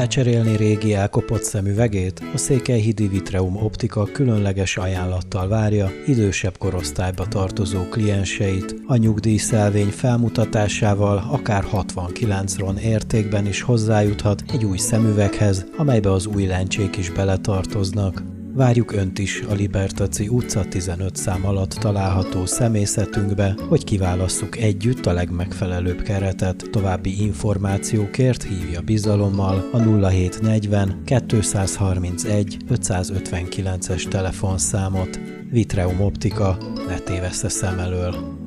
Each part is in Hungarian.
Lecserélni régi elkopott szemüvegét? A Székelyhidi Vitreum Optika különleges ajánlattal várja idősebb korosztályba tartozó klienseit. A nyugdíjszelvény felmutatásával akár 69 ron értékben is hozzájuthat egy új szemüveghez, amelybe az új lencsék is beletartoznak. Várjuk Önt is a Libertaci utca 15 szám alatt található személyzetünkbe, hogy kiválasszuk együtt a legmegfelelőbb keretet. További információkért hívja bizalommal a 0740 231 559-es telefonszámot. Vitreum Optika, ne tévessze szem elől.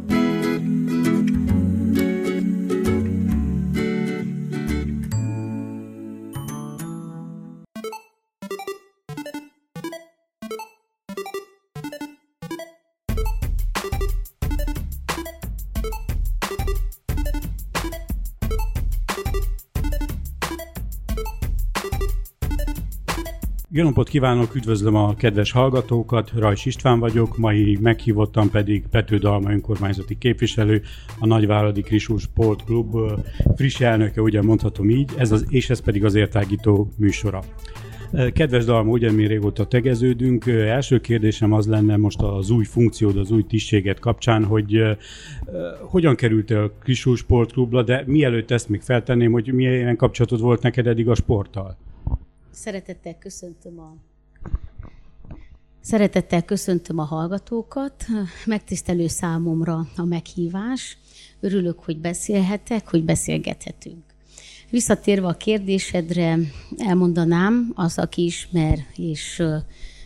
Jó napot kívánok, üdvözlöm a kedves hallgatókat, Rajs István vagyok, mai meghívottam pedig Pető Dalma önkormányzati képviselő, a Nagyváradi Krisú Sport Klub friss elnöke, ugye mondhatom így, ez az, és ez pedig az értágító műsora. Kedves Dalma, ugye mi régóta tegeződünk. Első kérdésem az lenne most az új funkciód, az új tisztséget kapcsán, hogy hogyan kerültél a Krisú Sportklubra, de mielőtt ezt még feltenném, hogy milyen kapcsolatod volt neked eddig a sporttal? Szeretettel köszöntöm a Szeretettel köszöntöm a hallgatókat, megtisztelő számomra a meghívás. Örülök, hogy beszélhetek, hogy beszélgethetünk. Visszatérve a kérdésedre, elmondanám, az, aki ismer és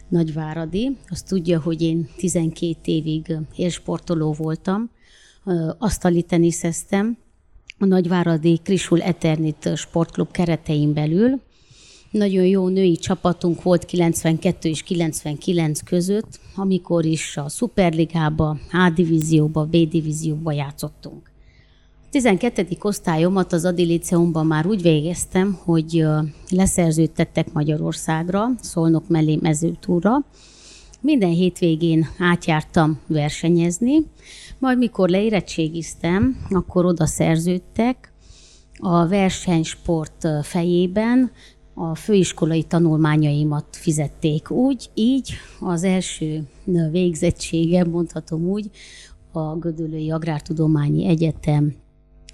Nagyváradi, az tudja, hogy én 12 évig élsportoló voltam, asztali teniszeztem, a Nagyváradi Krisul Eternit sportklub keretein belül, nagyon jó női csapatunk volt 92 és 99 között, amikor is a Superligába, A divízióba, B divízióba játszottunk. A 12. osztályomat az Adiliceumban már úgy végeztem, hogy leszerződtettek Magyarországra, Szolnok mellé mezőtúra. Minden hétvégén átjártam versenyezni, majd mikor leérettségiztem, akkor oda szerződtek, a versenysport fejében a főiskolai tanulmányaimat fizették úgy, így az első végzettségem, mondhatom úgy, a Gödöllői Agrártudományi Egyetem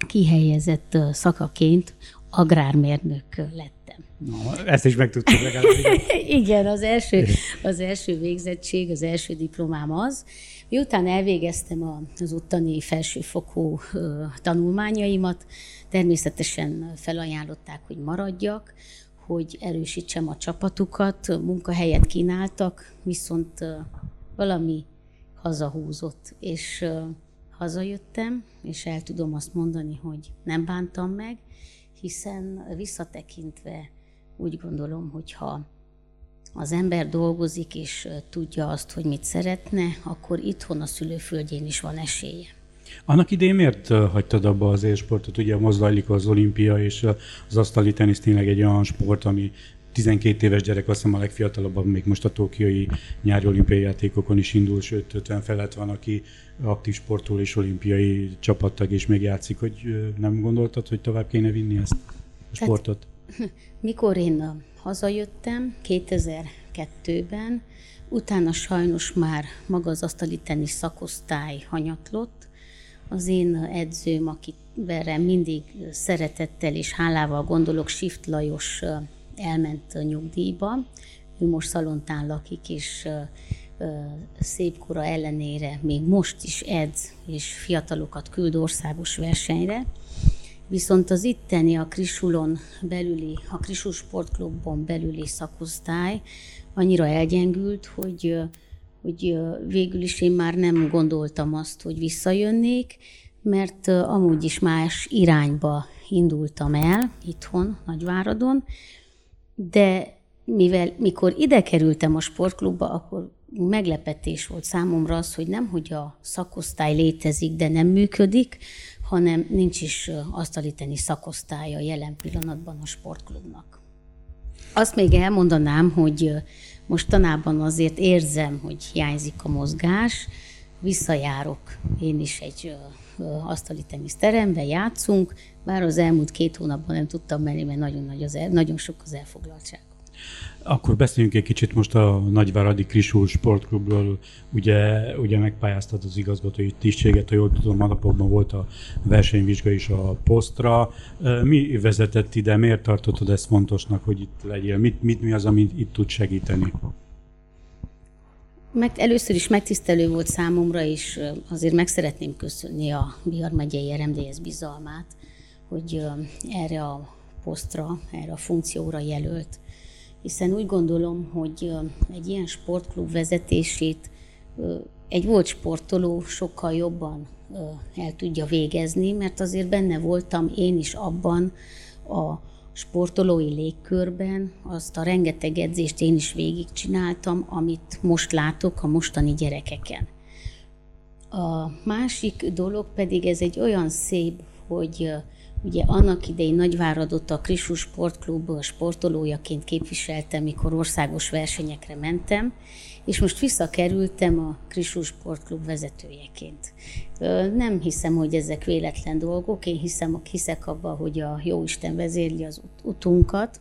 kihelyezett szakaként agrármérnök lettem. No, ezt is megtudtuk legalább. Igen, az első, az első végzettség, az első diplomám az. Miután elvégeztem az ottani felsőfokú tanulmányaimat, természetesen felajánlották, hogy maradjak, hogy erősítsem a csapatukat, munkahelyet kínáltak, viszont valami hazahúzott, és hazajöttem, és el tudom azt mondani, hogy nem bántam meg, hiszen visszatekintve úgy gondolom, hogy ha az ember dolgozik, és tudja azt, hogy mit szeretne, akkor itthon a szülőföldjén is van esélye. Annak idején miért hagytad abba az élsportot? Ugye most zajlik az olimpia, és az asztali tenisz tényleg egy olyan sport, ami 12 éves gyerek, azt hiszem a legfiatalabban még most a tokiai nyári olimpiai játékokon is indul, sőt 50 felett van, aki aktív sportol és olimpiai csapattag és még játszik, hogy nem gondoltad, hogy tovább kéne vinni ezt a sportot? Tehát, mikor én hazajöttem 2002-ben, utána sajnos már maga az asztali tenisz szakosztály hanyatlott, az én edzőm, akivel mindig szeretettel és hálával gondolok, Sift Lajos elment nyugdíjba. Ő most Szalontán lakik, és szép kora ellenére még most is edz, és fiatalokat küld országos versenyre. Viszont az itteni a Krisulon belüli, a Krisul Sportklubon belüli szakosztály annyira elgyengült, hogy hogy végül is én már nem gondoltam azt, hogy visszajönnék, mert amúgy is más irányba indultam el itthon, Nagyváradon, de mivel mikor ide kerültem a sportklubba, akkor meglepetés volt számomra az, hogy nem, hogy a szakosztály létezik, de nem működik, hanem nincs is asztaliteni szakosztálya jelen pillanatban a sportklubnak. Azt még elmondanám, hogy Mostanában azért érzem, hogy hiányzik a mozgás. visszajárok én is egy asztali teniszterembe, játszunk, bár az elmúlt két hónapban nem tudtam menni, mert nagyon, nagy az el, nagyon sok az elfoglaltság. Akkor beszéljünk egy kicsit most a Nagyváradi Krisúl sportklubról. Ugye, ugye megpályáztad az igazgatói tisztséget, ha jól tudom, a napokban volt a versenyvizsga is a posztra. Mi vezetett ide, miért tartottad ezt fontosnak, hogy itt legyél? Mit, mit mi az, amit itt tud segíteni? Meg, először is megtisztelő volt számomra, és azért meg szeretném köszönni a Bihar megyei RMDS bizalmát, hogy erre a posztra, erre a funkcióra jelölt. Hiszen úgy gondolom, hogy egy ilyen sportklub vezetését egy volt sportoló sokkal jobban el tudja végezni, mert azért benne voltam én is abban a sportolói légkörben azt a rengeteg edzést én is végigcsináltam, amit most látok a mostani gyerekeken. A másik dolog pedig ez egy olyan szép, hogy ugye annak idején Nagyváradot a Krisú Sportklub sportolójaként képviseltem, mikor országos versenyekre mentem, és most visszakerültem a Krisú Sportklub vezetőjeként. Nem hiszem, hogy ezek véletlen dolgok, én hiszem, hiszek abba, hogy a Jóisten vezérli az utunkat,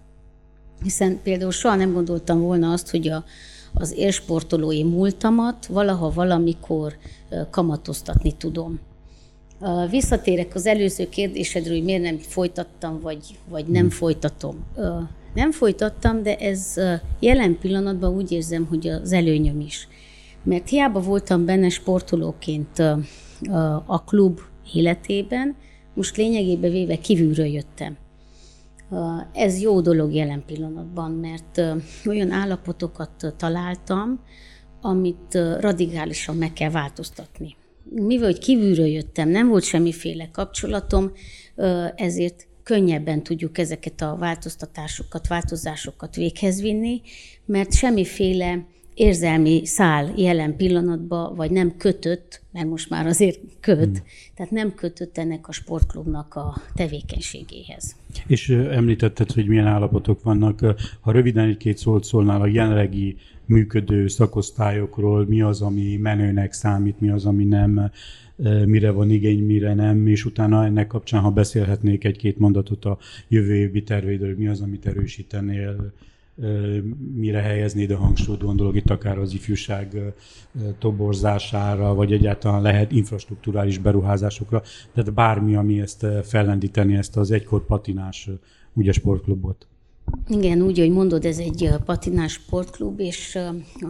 hiszen például soha nem gondoltam volna azt, hogy a, az élsportolói múltamat valaha valamikor kamatoztatni tudom. Visszatérek az előző kérdésedről, hogy miért nem folytattam, vagy, vagy nem hmm. folytatom. Nem folytattam, de ez jelen pillanatban úgy érzem, hogy az előnyöm is. Mert hiába voltam benne sportolóként a klub életében, most lényegében véve kívülről jöttem. Ez jó dolog jelen pillanatban, mert olyan állapotokat találtam, amit radikálisan meg kell változtatni. Mivel, hogy kívülről jöttem, nem volt semmiféle kapcsolatom, ezért könnyebben tudjuk ezeket a változtatásokat, változásokat véghez vinni, mert semmiféle érzelmi szál jelen pillanatban, vagy nem kötött, mert most már azért köt, hmm. tehát nem kötött ennek a sportklubnak a tevékenységéhez. És említetted, hogy milyen állapotok vannak. Ha röviden egy-két szót szólnál a jelenlegi működő szakosztályokról, mi az, ami menőnek számít, mi az, ami nem, mire van igény, mire nem, és utána ennek kapcsán, ha beszélhetnék egy-két mondatot a jövő évi tervédről, mi az, amit erősítenél, mire helyeznéd a hangsúlyt, gondolok itt akár az ifjúság toborzására, vagy egyáltalán lehet infrastruktúrális beruházásokra, tehát bármi, ami ezt fellendíteni, ezt az egykor patinás ugye sportklubot. Igen, úgy, hogy mondod, ez egy patinás sportklub, és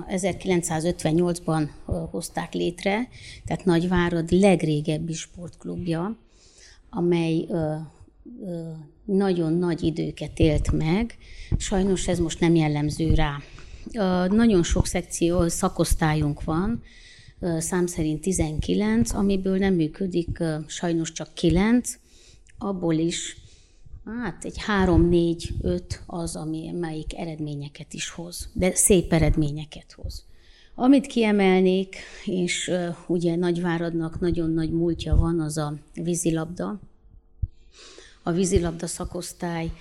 1958-ban hozták létre, tehát Nagyvárad legrégebbi sportklubja, amely nagyon nagy időket élt meg. Sajnos ez most nem jellemző rá. Nagyon sok szekció, szakosztályunk van, szám szerint 19, amiből nem működik sajnos csak 9, abból is hát egy 3-4-5 az, ami melyik eredményeket is hoz, de szép eredményeket hoz. Amit kiemelnék, és uh, ugye Nagyváradnak nagyon nagy múltja van, az a vízilabda, a vízilabda szakosztály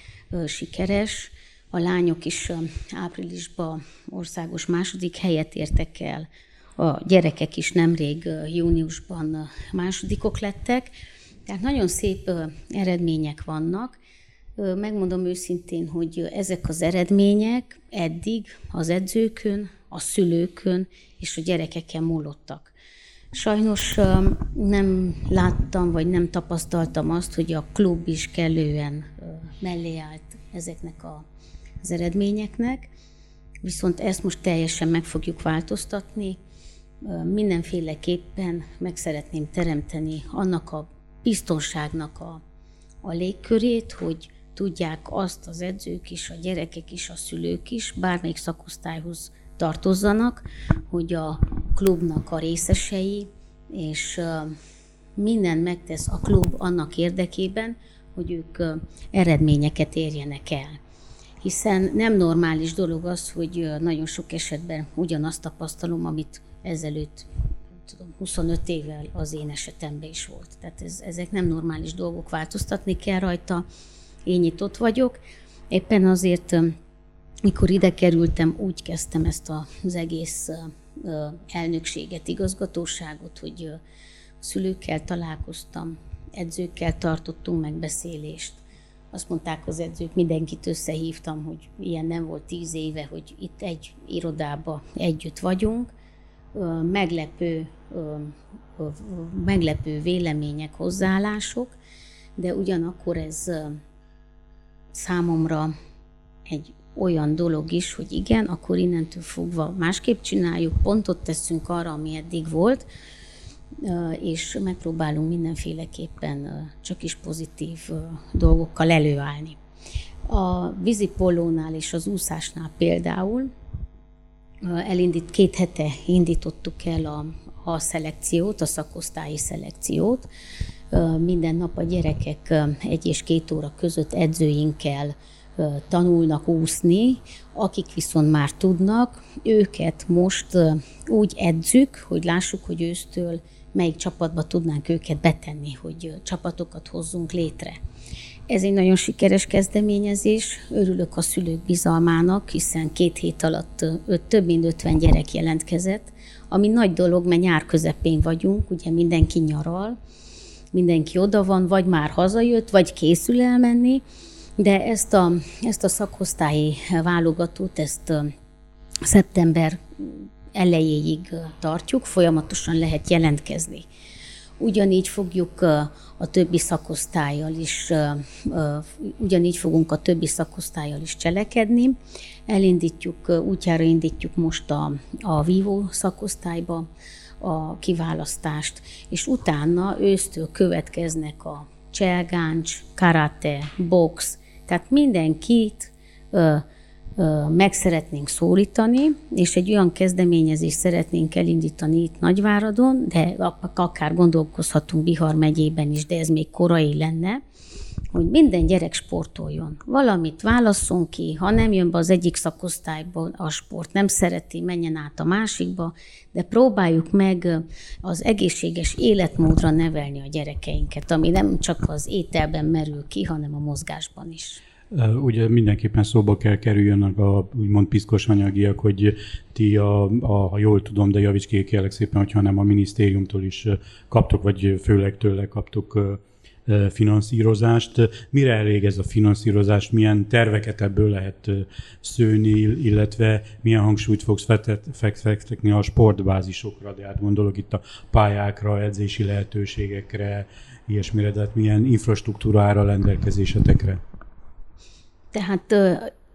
sikeres, a lányok is áprilisban országos második helyet értek el, a gyerekek is nemrég júniusban másodikok lettek, tehát nagyon szép eredmények vannak. Megmondom őszintén, hogy ezek az eredmények eddig az edzőkön, a szülőkön és a gyerekeken múlottak. Sajnos nem láttam, vagy nem tapasztaltam azt, hogy a klub is kellően mellé állt ezeknek a, az eredményeknek, viszont ezt most teljesen meg fogjuk változtatni. Mindenféleképpen meg szeretném teremteni annak a biztonságnak a, a légkörét, hogy tudják azt az edzők is, a gyerekek is, a szülők is, bármelyik szakosztályhoz tartozzanak, hogy a klubnak a részesei, és minden megtesz a klub annak érdekében, hogy ők eredményeket érjenek el. Hiszen nem normális dolog az, hogy nagyon sok esetben ugyanazt tapasztalom, amit ezelőtt tudom, 25 évvel az én esetemben is volt. Tehát ez, ezek nem normális dolgok, változtatni kell rajta. Én nyitott vagyok. Éppen azért, mikor ide kerültem, úgy kezdtem ezt az egész elnökséget, igazgatóságot, hogy szülőkkel találkoztam, edzőkkel tartottunk megbeszélést. Azt mondták az edzők, mindenkit összehívtam, hogy ilyen nem volt tíz éve, hogy itt egy irodába együtt vagyunk. Meglepő, meglepő vélemények, hozzáállások, de ugyanakkor ez számomra egy olyan dolog is, hogy igen, akkor innentől fogva másképp csináljuk, pontot teszünk arra, ami eddig volt, és megpróbálunk mindenféleképpen csak is pozitív dolgokkal előállni. A vízipolónál és az úszásnál például elindít, két hete indítottuk el a, a szelekciót, a szakosztályi szelekciót. Minden nap a gyerekek egy és két óra között edzőinkkel tanulnak úszni, akik viszont már tudnak, őket most úgy edzük, hogy lássuk, hogy ősztől melyik csapatba tudnánk őket betenni, hogy csapatokat hozzunk létre. Ez egy nagyon sikeres kezdeményezés, örülök a szülők bizalmának, hiszen két hét alatt több mint 50 gyerek jelentkezett, ami nagy dolog, mert nyár közepén vagyunk, ugye mindenki nyaral, mindenki oda van, vagy már hazajött, vagy készül elmenni, de ezt a, ezt a szakosztályi válogatót, ezt szeptember elejéig tartjuk, folyamatosan lehet jelentkezni. Ugyanígy fogjuk a többi szakosztályjal is, ugyanígy fogunk a többi szakosztályjal is cselekedni. Elindítjuk, útjára indítjuk most a, a vívó szakosztályba a kiválasztást, és utána ősztől következnek a cselgáncs, karate, box, tehát mindenkit meg szeretnénk szólítani, és egy olyan kezdeményezést szeretnénk elindítani itt Nagyváradon, de akár gondolkozhatunk Bihar megyében is, de ez még korai lenne, hogy minden gyerek sportoljon. Valamit válasszon ki, ha nem jön be az egyik szakosztályba a sport, nem szereti, menjen át a másikba, de próbáljuk meg az egészséges életmódra nevelni a gyerekeinket, ami nem csak az ételben merül ki, hanem a mozgásban is. Ugye mindenképpen szóba kell kerüljönnek a úgymond piszkos anyagiak, hogy ti, a, a, ha jól tudom, de javíts ki kérlek szépen, hogyha nem a minisztériumtól is kaptok, vagy főleg tőle kaptok finanszírozást. Mire elég ez a finanszírozás, milyen terveket ebből lehet szőni, illetve milyen hangsúlyt fogsz fektetni a sportbázisokra, de hát gondolok itt a pályákra, edzési lehetőségekre, ilyesmire, de hát milyen infrastruktúrára rendelkezésetekre? Tehát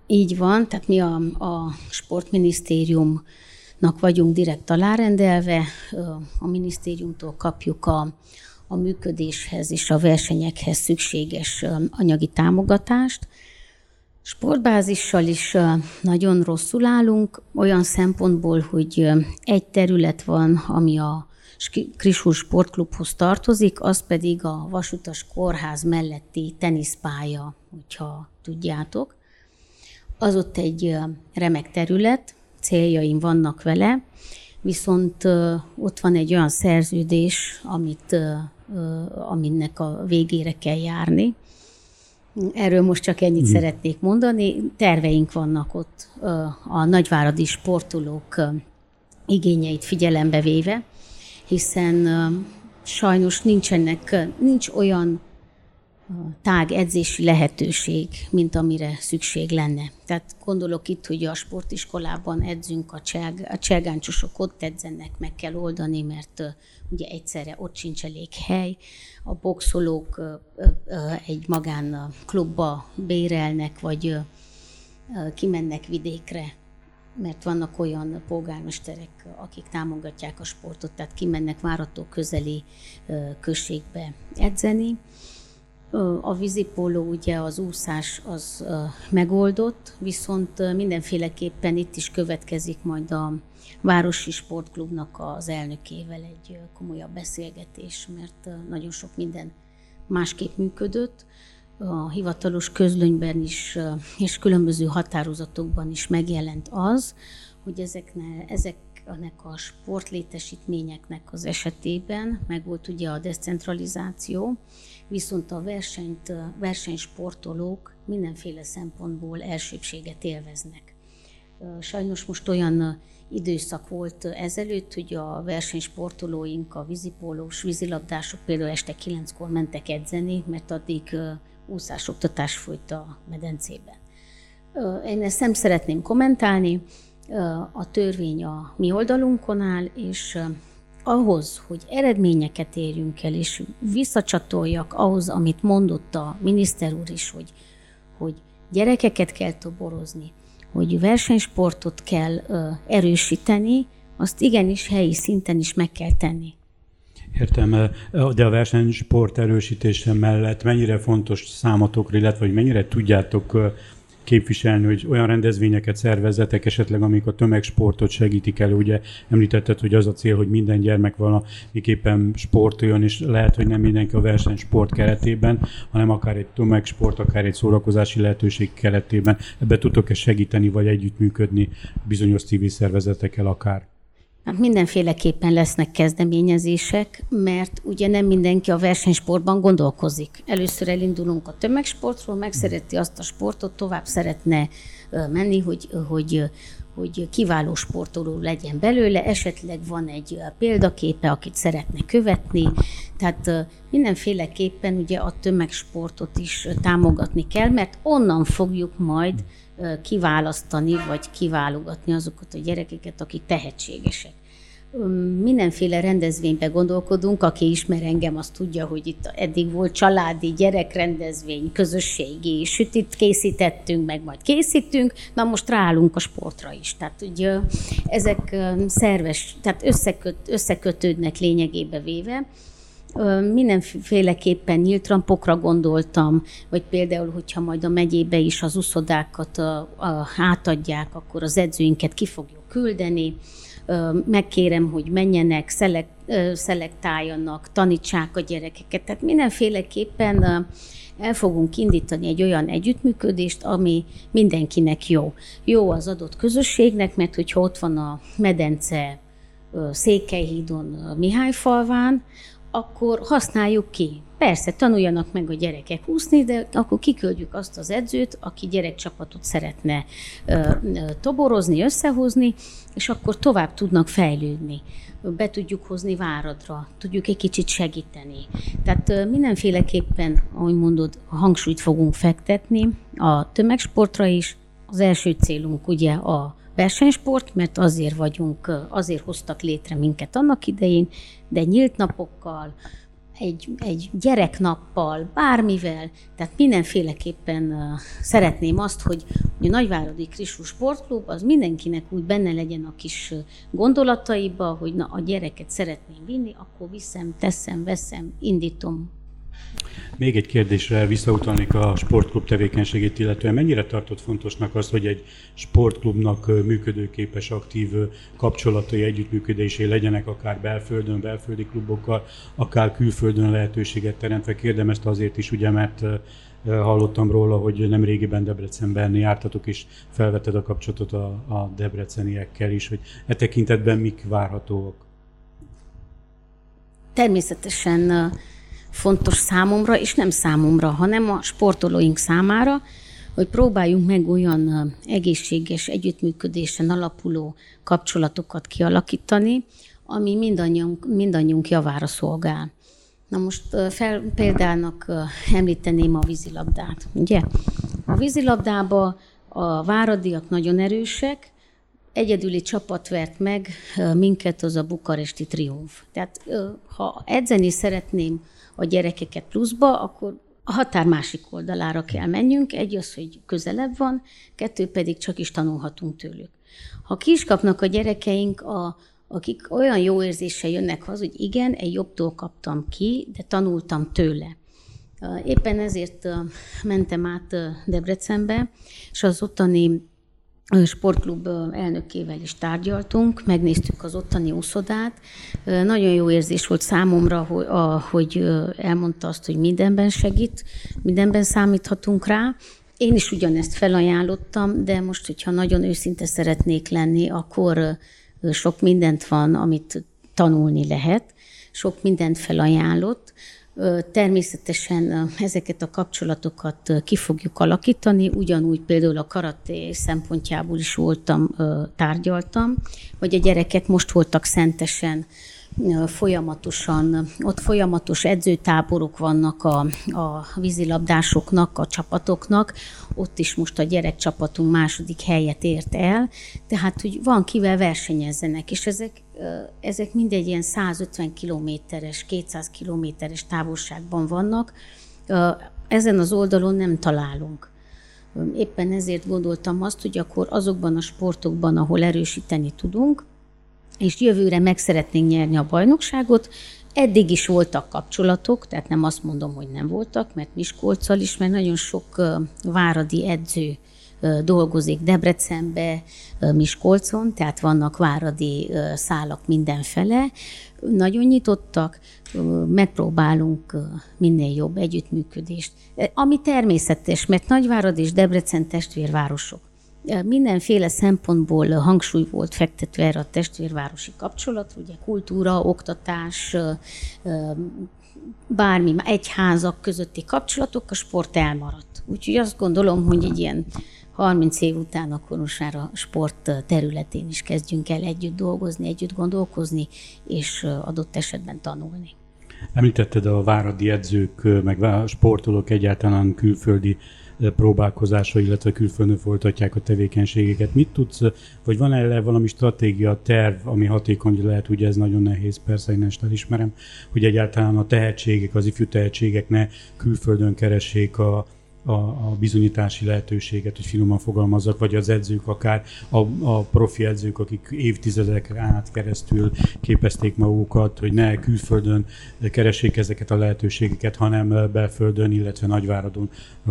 így van, tehát mi a, a sportminisztériumnak vagyunk direkt alárendelve, a minisztériumtól kapjuk a, a működéshez és a versenyekhez szükséges anyagi támogatást. Sportbázissal is nagyon rosszul állunk, olyan szempontból, hogy egy terület van, ami a Krisúr Sportklubhoz tartozik, az pedig a Vasutas Kórház melletti teniszpálya, hogyha tudjátok. Az ott egy remek terület, céljaim vannak vele, viszont ott van egy olyan szerződés, amit, aminek a végére kell járni. Erről most csak ennyit mm. szeretnék mondani. Terveink vannak ott a nagyváradi sportolók igényeit figyelembe véve, hiszen sajnos nincsenek, nincs olyan tág edzési lehetőség, mint amire szükség lenne. Tehát gondolok itt, hogy a sportiskolában edzünk, a, cselg, a cselgáncsosok ott edzenek, meg kell oldani, mert ugye egyszerre ott sincs elég hely. A boxolók egy magán klubba bérelnek, vagy kimennek vidékre, mert vannak olyan polgármesterek, akik támogatják a sportot, tehát kimennek várató közeli községbe edzeni a vízipóló, ugye az úszás az megoldott, viszont mindenféleképpen itt is következik majd a Városi Sportklubnak az elnökével egy komolyabb beszélgetés, mert nagyon sok minden másképp működött. A hivatalos közlönyben is és különböző határozatokban is megjelent az, hogy ezekne, ezek ennek a sportlétesítményeknek az esetében meg volt ugye a decentralizáció, viszont a versenyt, versenysportolók mindenféle szempontból elsőbséget élveznek. Sajnos most olyan időszak volt ezelőtt, hogy a versenysportolóink, a vízipólós, vízilabdások például este kilenckor mentek edzeni, mert addig úszásoktatás folyt a medencében. Én ezt nem szeretném kommentálni, a törvény a mi oldalunkon áll, és ahhoz, hogy eredményeket érjünk el, és visszacsatoljak ahhoz, amit mondott a miniszter úr is, hogy, hogy gyerekeket kell toborozni, hogy versenysportot kell ö, erősíteni, azt igenis helyi szinten is meg kell tenni. Értem, de a versenysport erősítése mellett mennyire fontos számotokra, illetve hogy mennyire tudjátok képviselni, hogy olyan rendezvényeket szervezetek esetleg, amik a tömegsportot segítik elő. Ugye említetted, hogy az a cél, hogy minden gyermek valamiképpen sportoljon, és lehet, hogy nem mindenki a versenysport keretében, hanem akár egy tömegsport, akár egy szórakozási lehetőség keretében. Ebbe tudtok-e segíteni, vagy együttműködni bizonyos civil szervezetekkel akár? Hát mindenféleképpen lesznek kezdeményezések, mert ugye nem mindenki a versenysportban gondolkozik. Először elindulunk a tömegsportról, megszereti azt a sportot, tovább szeretne menni, hogy, hogy, hogy kiváló sportoló legyen belőle, esetleg van egy példaképe, akit szeretne követni, tehát mindenféleképpen ugye a tömegsportot is támogatni kell, mert onnan fogjuk majd kiválasztani, vagy kiválogatni azokat a gyerekeket, akik tehetségesek. Mindenféle rendezvénybe gondolkodunk, aki ismer engem, azt tudja, hogy itt eddig volt családi gyerekrendezvény, közösségi, sütit készítettünk, meg majd készítünk, na most ráállunk a sportra is. Tehát ugye ezek szerves, tehát összeköt, összekötődnek lényegébe véve mindenféleképpen nyílt rampokra gondoltam, vagy például, hogyha majd a megyébe is az uszodákat átadják, akkor az edzőinket ki fogjuk küldeni, megkérem, hogy menjenek, szelek, szelektáljanak, tanítsák a gyerekeket. Tehát mindenféleképpen el fogunk indítani egy olyan együttműködést, ami mindenkinek jó. Jó az adott közösségnek, mert hogyha ott van a medence Székelyhídon, Mihályfalván, akkor használjuk ki. Persze, tanuljanak meg a gyerekek úszni, de akkor kiküldjük azt az edzőt, aki gyerekcsapatot szeretne ö, toborozni, összehozni, és akkor tovább tudnak fejlődni. Be tudjuk hozni váradra, tudjuk egy kicsit segíteni. Tehát ö, mindenféleképpen, ahogy mondod, hangsúlyt fogunk fektetni a tömegsportra is. Az első célunk ugye a versenysport, mert azért vagyunk, azért hoztak létre minket annak idején, de nyílt napokkal, egy, egy gyereknappal, bármivel, tehát mindenféleképpen szeretném azt, hogy a Nagyváradi Krisú Sportklub az mindenkinek úgy benne legyen a kis gondolataiba, hogy na, a gyereket szeretném vinni, akkor viszem, teszem, veszem, indítom, még egy kérdésre visszautalnék a sportklub tevékenységét, illetően mennyire tartott fontosnak azt, hogy egy sportklubnak működőképes, aktív kapcsolatai, együttműködésé legyenek akár belföldön, belföldi klubokkal, akár külföldön lehetőséget teremtve. Kérdem ezt azért is, ugye, mert hallottam róla, hogy nem régiben Debrecenben jártatok, és felvetted a kapcsolatot a, a debreceniekkel is, hogy e tekintetben mik várhatóak? Természetesen fontos számomra, és nem számomra, hanem a sportolóink számára, hogy próbáljunk meg olyan egészséges együttműködésen alapuló kapcsolatokat kialakítani, ami mindannyiunk, mindannyiunk javára szolgál. Na most fel, példának említeném a vízilabdát. Ugye? A vízilabdába a váradiak nagyon erősek, egyedüli csapat vert meg minket, az a bukaresti triumf. Tehát ha edzeni szeretném a gyerekeket pluszba, akkor a határ másik oldalára kell menjünk. Egy az, hogy közelebb van, kettő pedig csak is tanulhatunk tőlük. Ha ki is kapnak a gyerekeink, a, akik olyan jó érzéssel jönnek az, hogy igen, egy jobbtól kaptam ki, de tanultam tőle. Éppen ezért mentem át Debrecenbe, és az ottani sportklub elnökével is tárgyaltunk, megnéztük az ottani úszodát. Nagyon jó érzés volt számomra, hogy elmondta azt, hogy mindenben segít, mindenben számíthatunk rá. Én is ugyanezt felajánlottam, de most, hogyha nagyon őszinte szeretnék lenni, akkor sok mindent van, amit tanulni lehet. sok mindent felajánlott. Természetesen ezeket a kapcsolatokat ki fogjuk alakítani, ugyanúgy például a karaté szempontjából is voltam, tárgyaltam, vagy a gyerekek most voltak szentesen folyamatosan, ott folyamatos edzőtáborok vannak a, a vízilabdásoknak, a csapatoknak, ott is most a gyerekcsapatunk második helyet ért el, tehát hogy van kivel versenyezzenek, és ezek, ezek mindegy ilyen 150 kilométeres, 200 kilométeres távolságban vannak, ezen az oldalon nem találunk. Éppen ezért gondoltam azt, hogy akkor azokban a sportokban, ahol erősíteni tudunk, és jövőre meg szeretnénk nyerni a bajnokságot. Eddig is voltak kapcsolatok, tehát nem azt mondom, hogy nem voltak, mert Miskolccal is, mert nagyon sok váradi edző dolgozik Debrecenbe, Miskolcon, tehát vannak váradi szálak mindenfele. Nagyon nyitottak, megpróbálunk minél jobb együttműködést. Ami természetes, mert Nagyvárad és Debrecen testvérvárosok mindenféle szempontból hangsúly volt fektetve erre a testvérvárosi kapcsolatra, ugye kultúra, oktatás, bármi, egyházak közötti kapcsolatok, a sport elmaradt. Úgyhogy azt gondolom, hogy egy ilyen 30 év után akkor most már a sport területén is kezdjünk el együtt dolgozni, együtt gondolkozni, és adott esetben tanulni. Említetted a váradi edzők, meg sportolók egyáltalán külföldi próbálkozása, illetve külföldön folytatják a tevékenységeket. Mit tudsz, vagy van erre valami stratégia, terv, ami hatékony lehet, ugye ez nagyon nehéz, persze én ezt elismerem, hogy egyáltalán a tehetségek, az ifjú tehetségek ne külföldön keressék a, a, a bizonyítási lehetőséget, hogy finoman fogalmazzak, vagy az edzők akár, a, a profi edzők, akik évtizedek át keresztül képezték magukat, hogy ne külföldön keressék ezeket a lehetőségeket, hanem belföldön, illetve nagyváradon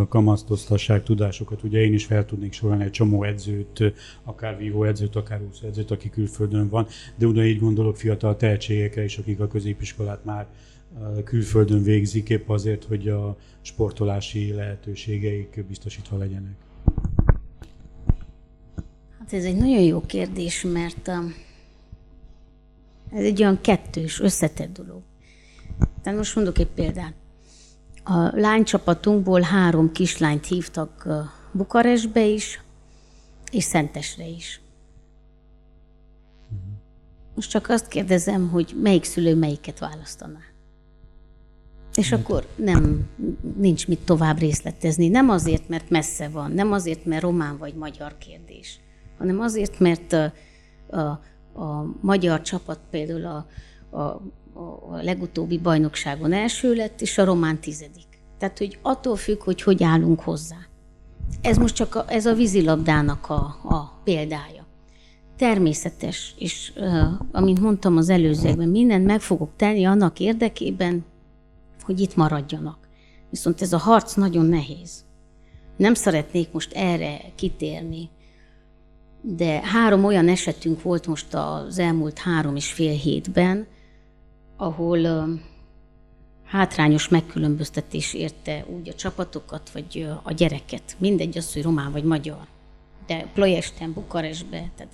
kamasztoztassák tudásokat. Ugye én is fel tudnék sorolni egy csomó edzőt, akár vívó edzőt, akár úszó edzőt, aki külföldön van, de ugyanígy gondolok fiatal tehetségekre is, akik a középiskolát már külföldön végzik, épp azért, hogy a sportolási lehetőségeik biztosítva legyenek? Hát ez egy nagyon jó kérdés, mert ez egy olyan kettős, összetett dolog. Tehát most mondok egy példát. A lánycsapatunkból három kislányt hívtak Bukarestbe is, és Szentesre is. Mhm. Most csak azt kérdezem, hogy melyik szülő melyiket választaná. És akkor nem, nincs mit tovább részletezni. Nem azért, mert messze van, nem azért, mert román vagy magyar kérdés, hanem azért, mert a, a, a magyar csapat például a, a, a legutóbbi bajnokságon első lett, és a román tizedik. Tehát, hogy attól függ, hogy hogy állunk hozzá. Ez most csak a, ez a vízilabdának a, a példája. Természetes, és amint mondtam az előzőekben, mindent meg fogok tenni annak érdekében, hogy itt maradjanak. Viszont ez a harc nagyon nehéz. Nem szeretnék most erre kitérni, de három olyan esetünk volt most az elmúlt három és fél hétben, ahol hátrányos megkülönböztetés érte úgy a csapatokat, vagy a gyereket. Mindegy az, hogy román vagy magyar. De Plajesten, Bukarestbe. Tehát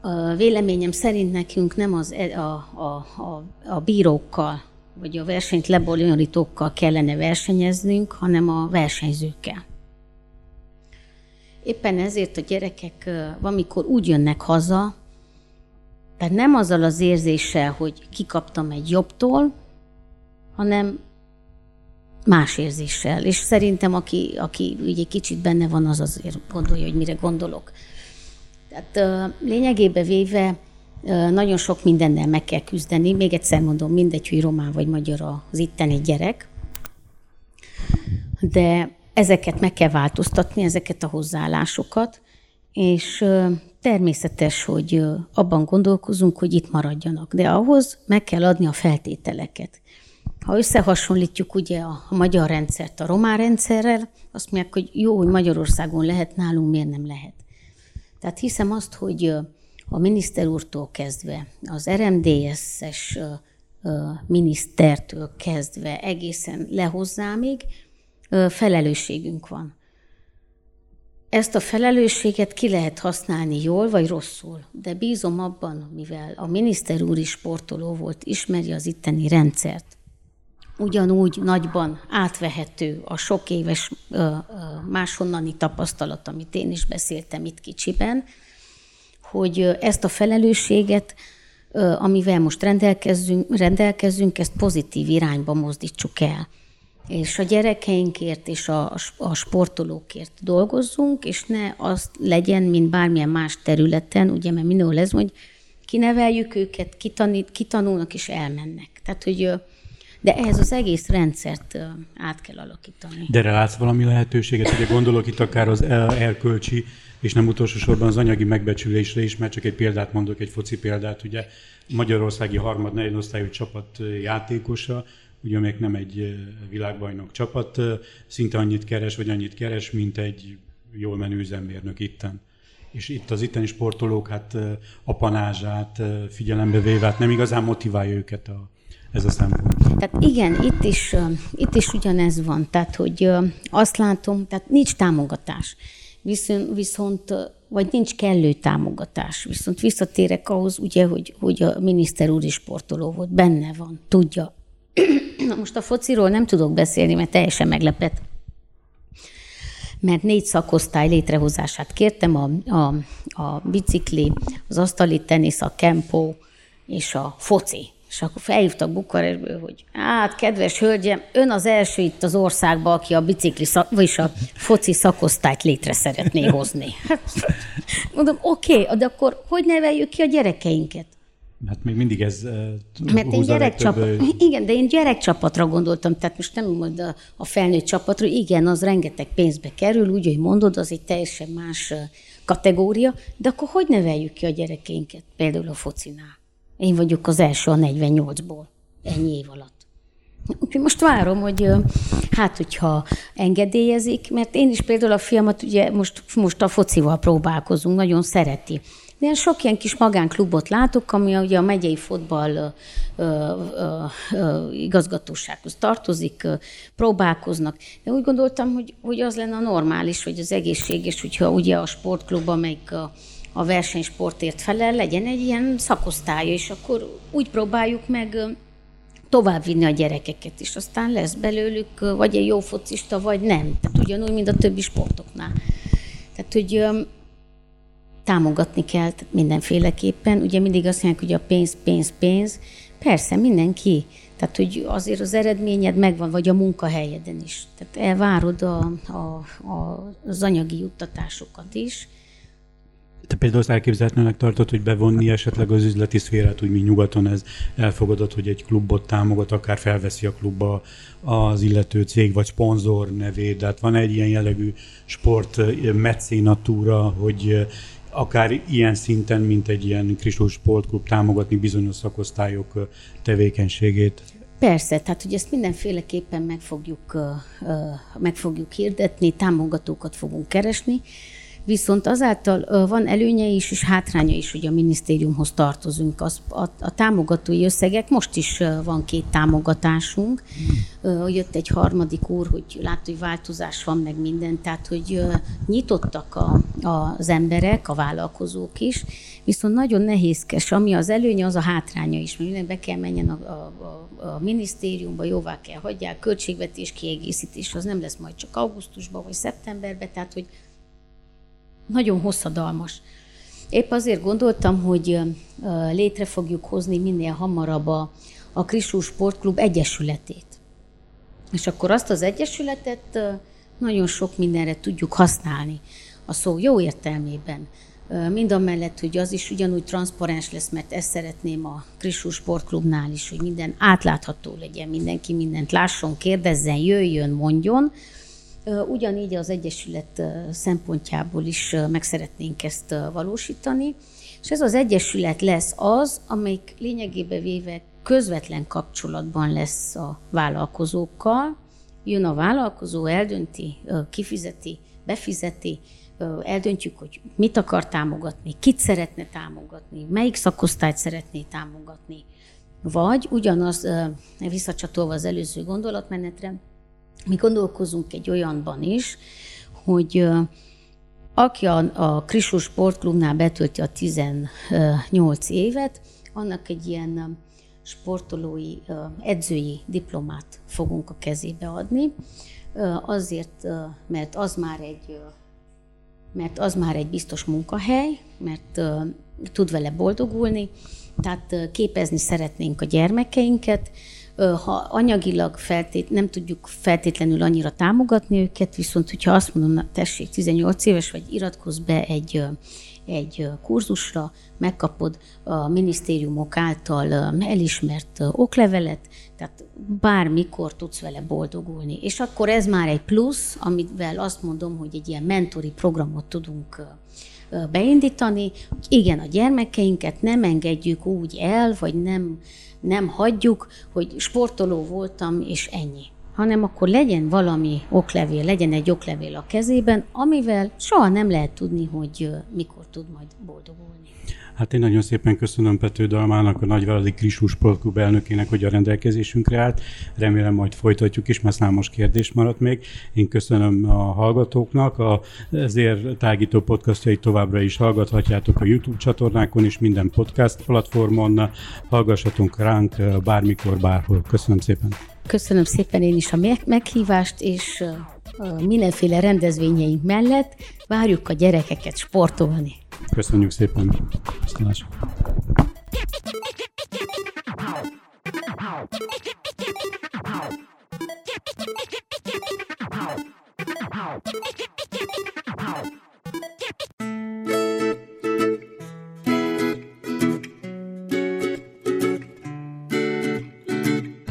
a véleményem szerint nekünk nem az, e, a, a, a, a bírókkal vagy a versenyt lebonyolítókkal kellene versenyeznünk, hanem a versenyzőkkel. Éppen ezért a gyerekek valamikor úgy jönnek haza, tehát nem azzal az érzéssel, hogy kikaptam egy jobbtól, hanem más érzéssel. És szerintem, aki, aki ugye kicsit benne van, az azért gondolja, hogy mire gondolok. Tehát lényegében véve nagyon sok mindennel meg kell küzdeni. Még egyszer mondom, mindegy, hogy román vagy magyar az itteni gyerek. De ezeket meg kell változtatni, ezeket a hozzáállásokat, és természetes, hogy abban gondolkozunk, hogy itt maradjanak. De ahhoz meg kell adni a feltételeket. Ha összehasonlítjuk ugye a, magyar rendszert a román rendszerrel, azt mondják, hogy jó, hogy Magyarországon lehet, nálunk miért nem lehet. Tehát hiszem azt, hogy a miniszter úrtól kezdve, az RMDS-es minisztertől kezdve egészen lehozzámig felelősségünk van. ezt a felelősséget ki lehet használni jól vagy rosszul, de bízom abban, mivel a miniszter úr is sportoló volt, ismeri az itteni rendszert, ugyanúgy nagyban átvehető a sok éves máshonnani tapasztalat, amit én is beszéltem itt kicsiben, hogy ezt a felelősséget, amivel most rendelkezünk, rendelkezünk, ezt pozitív irányba mozdítsuk el. És a gyerekeinkért és a, a sportolókért dolgozzunk, és ne azt legyen, mint bármilyen más területen, ugye, mert mindenhol lesz, hogy kineveljük őket, kitanít, kitanulnak és elmennek. Tehát, hogy de ehhez az egész rendszert át kell alakítani. De látsz valami lehetőséget? Ugye gondolok itt akár az erkölcsi, és nem utolsó sorban az anyagi megbecsülésre is, mert csak egy példát mondok, egy foci példát, ugye Magyarországi harmad negyedosztályú csapat játékosa, ugye még nem egy világbajnok csapat, szinte annyit keres, vagy annyit keres, mint egy jól menő üzemmérnök itten. És itt az itteni sportolók hát a panázsát figyelembe véve, hát nem igazán motiválja őket a, ez a szempont. Tehát igen, itt is, itt is ugyanez van. Tehát, hogy azt látom, tehát nincs támogatás. Viszont, viszont vagy nincs kellő támogatás. Viszont visszatérek ahhoz, ugye, hogy, hogy a miniszter úr is sportoló volt, benne van, tudja. Na most a fociról nem tudok beszélni, mert teljesen meglepett. Mert négy szakosztály létrehozását kértem, a, a, a bicikli, az asztali tenisz, a kempó és a foci. És akkor felhívtak Bukarestből, hogy hát, kedves hölgyem, ön az első itt az országban, aki a bicikli, szak, vagyis a foci szakosztályt létre szeretné hozni. Hát, mondom, oké, okay, de akkor hogy neveljük ki a gyerekeinket? Hát még mindig ez uh, Mert én gyerekcsapat, több... Igen, de én gyerekcsapatra gondoltam, tehát most nem mondod a, a felnőtt csapatra, igen, az rengeteg pénzbe kerül, úgy, hogy mondod, az egy teljesen más kategória, de akkor hogy neveljük ki a gyerekeinket, például a focinál? Én vagyok az első a 48-ból, ennyi év alatt. Úgyhogy most várom, hogy hát, hogyha engedélyezik, mert én is például a fiamat ugye most, most a focival próbálkozunk, nagyon szereti. De én sok ilyen kis magánklubot látok, ami ugye a megyei fotball ö, igazgatósághoz tartozik, ö, próbálkoznak. De úgy gondoltam, hogy, hogy az lenne a normális, vagy az egészséges, hogyha ugye a sportklub, amelyik a, a versenysportért felel, legyen egy ilyen szakosztálya, és akkor úgy próbáljuk meg továbbvinni a gyerekeket is. Aztán lesz belőlük vagy egy jó focista, vagy nem. Tehát ugyanúgy, mint a többi sportoknál. Tehát, hogy támogatni kell mindenféleképpen. Ugye mindig azt mondják, hogy a pénz, pénz, pénz. Persze, mindenki. Tehát, hogy azért az eredményed megvan, vagy a munkahelyeden is. Tehát elvárod a, a, a, az anyagi juttatásokat is. Te például azt elképzelhetőnek tartod, hogy bevonni esetleg az üzleti szférát, úgy, mint nyugaton ez elfogadott, hogy egy klubot támogat, akár felveszi a klubba az illető cég vagy szponzor nevét, de hát van egy ilyen jellegű sport meccénatúra, hogy akár ilyen szinten, mint egy ilyen Kristus Sportklub támogatni bizonyos szakosztályok tevékenységét? Persze, tehát hogy ezt mindenféleképpen meg fogjuk, meg fogjuk hirdetni, támogatókat fogunk keresni, Viszont azáltal van előnye is, és hátránya is, hogy a minisztériumhoz tartozunk. Az, a, a támogatói összegek, most is van két támogatásunk. Hmm. Jött egy harmadik úr, hogy lát, hogy változás van, meg minden, tehát hogy nyitottak a, az emberek, a vállalkozók is, viszont nagyon nehézkes, ami az előnye, az a hátránya is, mert be kell menjen a, a, a, a minisztériumba, jóvá kell hagyják, költségvetés kiegészítés, az nem lesz majd csak augusztusban vagy szeptemberben, tehát hogy nagyon hosszadalmas. Épp azért gondoltam, hogy létre fogjuk hozni minél hamarabb a, a Krisú Sportklub Egyesületét. És akkor azt az egyesületet nagyon sok mindenre tudjuk használni. A szó jó értelmében. Mind a mellett, hogy az is ugyanúgy transzparens lesz, mert ezt szeretném a Krisú Sportklubnál is, hogy minden átlátható legyen, mindenki mindent lásson, kérdezzen, jöjjön, mondjon, Ugyanígy az Egyesület szempontjából is meg szeretnénk ezt valósítani, és ez az Egyesület lesz az, amelyik lényegében véve közvetlen kapcsolatban lesz a vállalkozókkal. Jön a vállalkozó, eldönti, kifizeti, befizeti, eldöntjük, hogy mit akar támogatni, kit szeretne támogatni, melyik szakosztályt szeretné támogatni. Vagy ugyanaz, visszacsatolva az előző gondolatmenetre, mi gondolkozunk egy olyanban is, hogy aki a, a Krisú Sportklubnál betölti a 18 évet, annak egy ilyen sportolói, edzői diplomát fogunk a kezébe adni, azért, mert az már egy mert az már egy biztos munkahely, mert tud vele boldogulni, tehát képezni szeretnénk a gyermekeinket, ha anyagilag feltét, nem tudjuk feltétlenül annyira támogatni őket, viszont hogyha azt mondom, na tessék, 18 éves vagy, iratkozz be egy, egy kurzusra, megkapod a minisztériumok által elismert oklevelet, tehát bármikor tudsz vele boldogulni. És akkor ez már egy plusz, amivel azt mondom, hogy egy ilyen mentori programot tudunk beindítani, igen, a gyermekeinket nem engedjük úgy el, vagy nem, nem hagyjuk, hogy sportoló voltam, és ennyi hanem akkor legyen valami oklevél, legyen egy oklevél a kezében, amivel soha nem lehet tudni, hogy mikor tud majd boldogulni. Hát én nagyon szépen köszönöm Pető Dalmának, a Nagyvállalati Krisú Sportklub elnökének, hogy a rendelkezésünkre állt. Remélem majd folytatjuk is, mert számos kérdés maradt még. Én köszönöm a hallgatóknak. A, ezért tágító podcastjait továbbra is hallgathatjátok a YouTube csatornákon és minden podcast platformon. Hallgassatunk ránk bármikor, bárhol. Köszönöm szépen. Köszönöm szépen én is a meghívást, és mindenféle rendezvényeink mellett várjuk a gyerekeket sportolni. Köszönjük szépen. Köszönjük.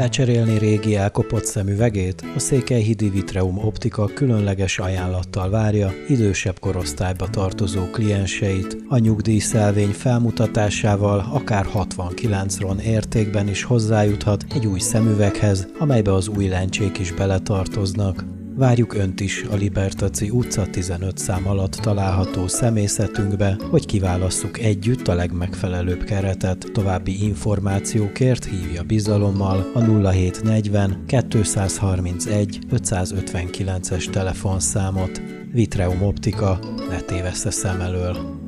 Lecserélni régi elkopott szemüvegét? A Székelyhidi Vitreum Optika különleges ajánlattal várja idősebb korosztályba tartozó klienseit. A nyugdíjszelvény felmutatásával akár 69 ron értékben is hozzájuthat egy új szemüveghez, amelybe az új lencsék is beletartoznak. Várjuk Önt is a Libertaci utca 15 szám alatt található személyzetünkbe, hogy kiválasszuk együtt a legmegfelelőbb keretet. További információkért hívja bizalommal a 0740 231 559-es telefonszámot. Vitreum Optika, ne tévessze szem elől!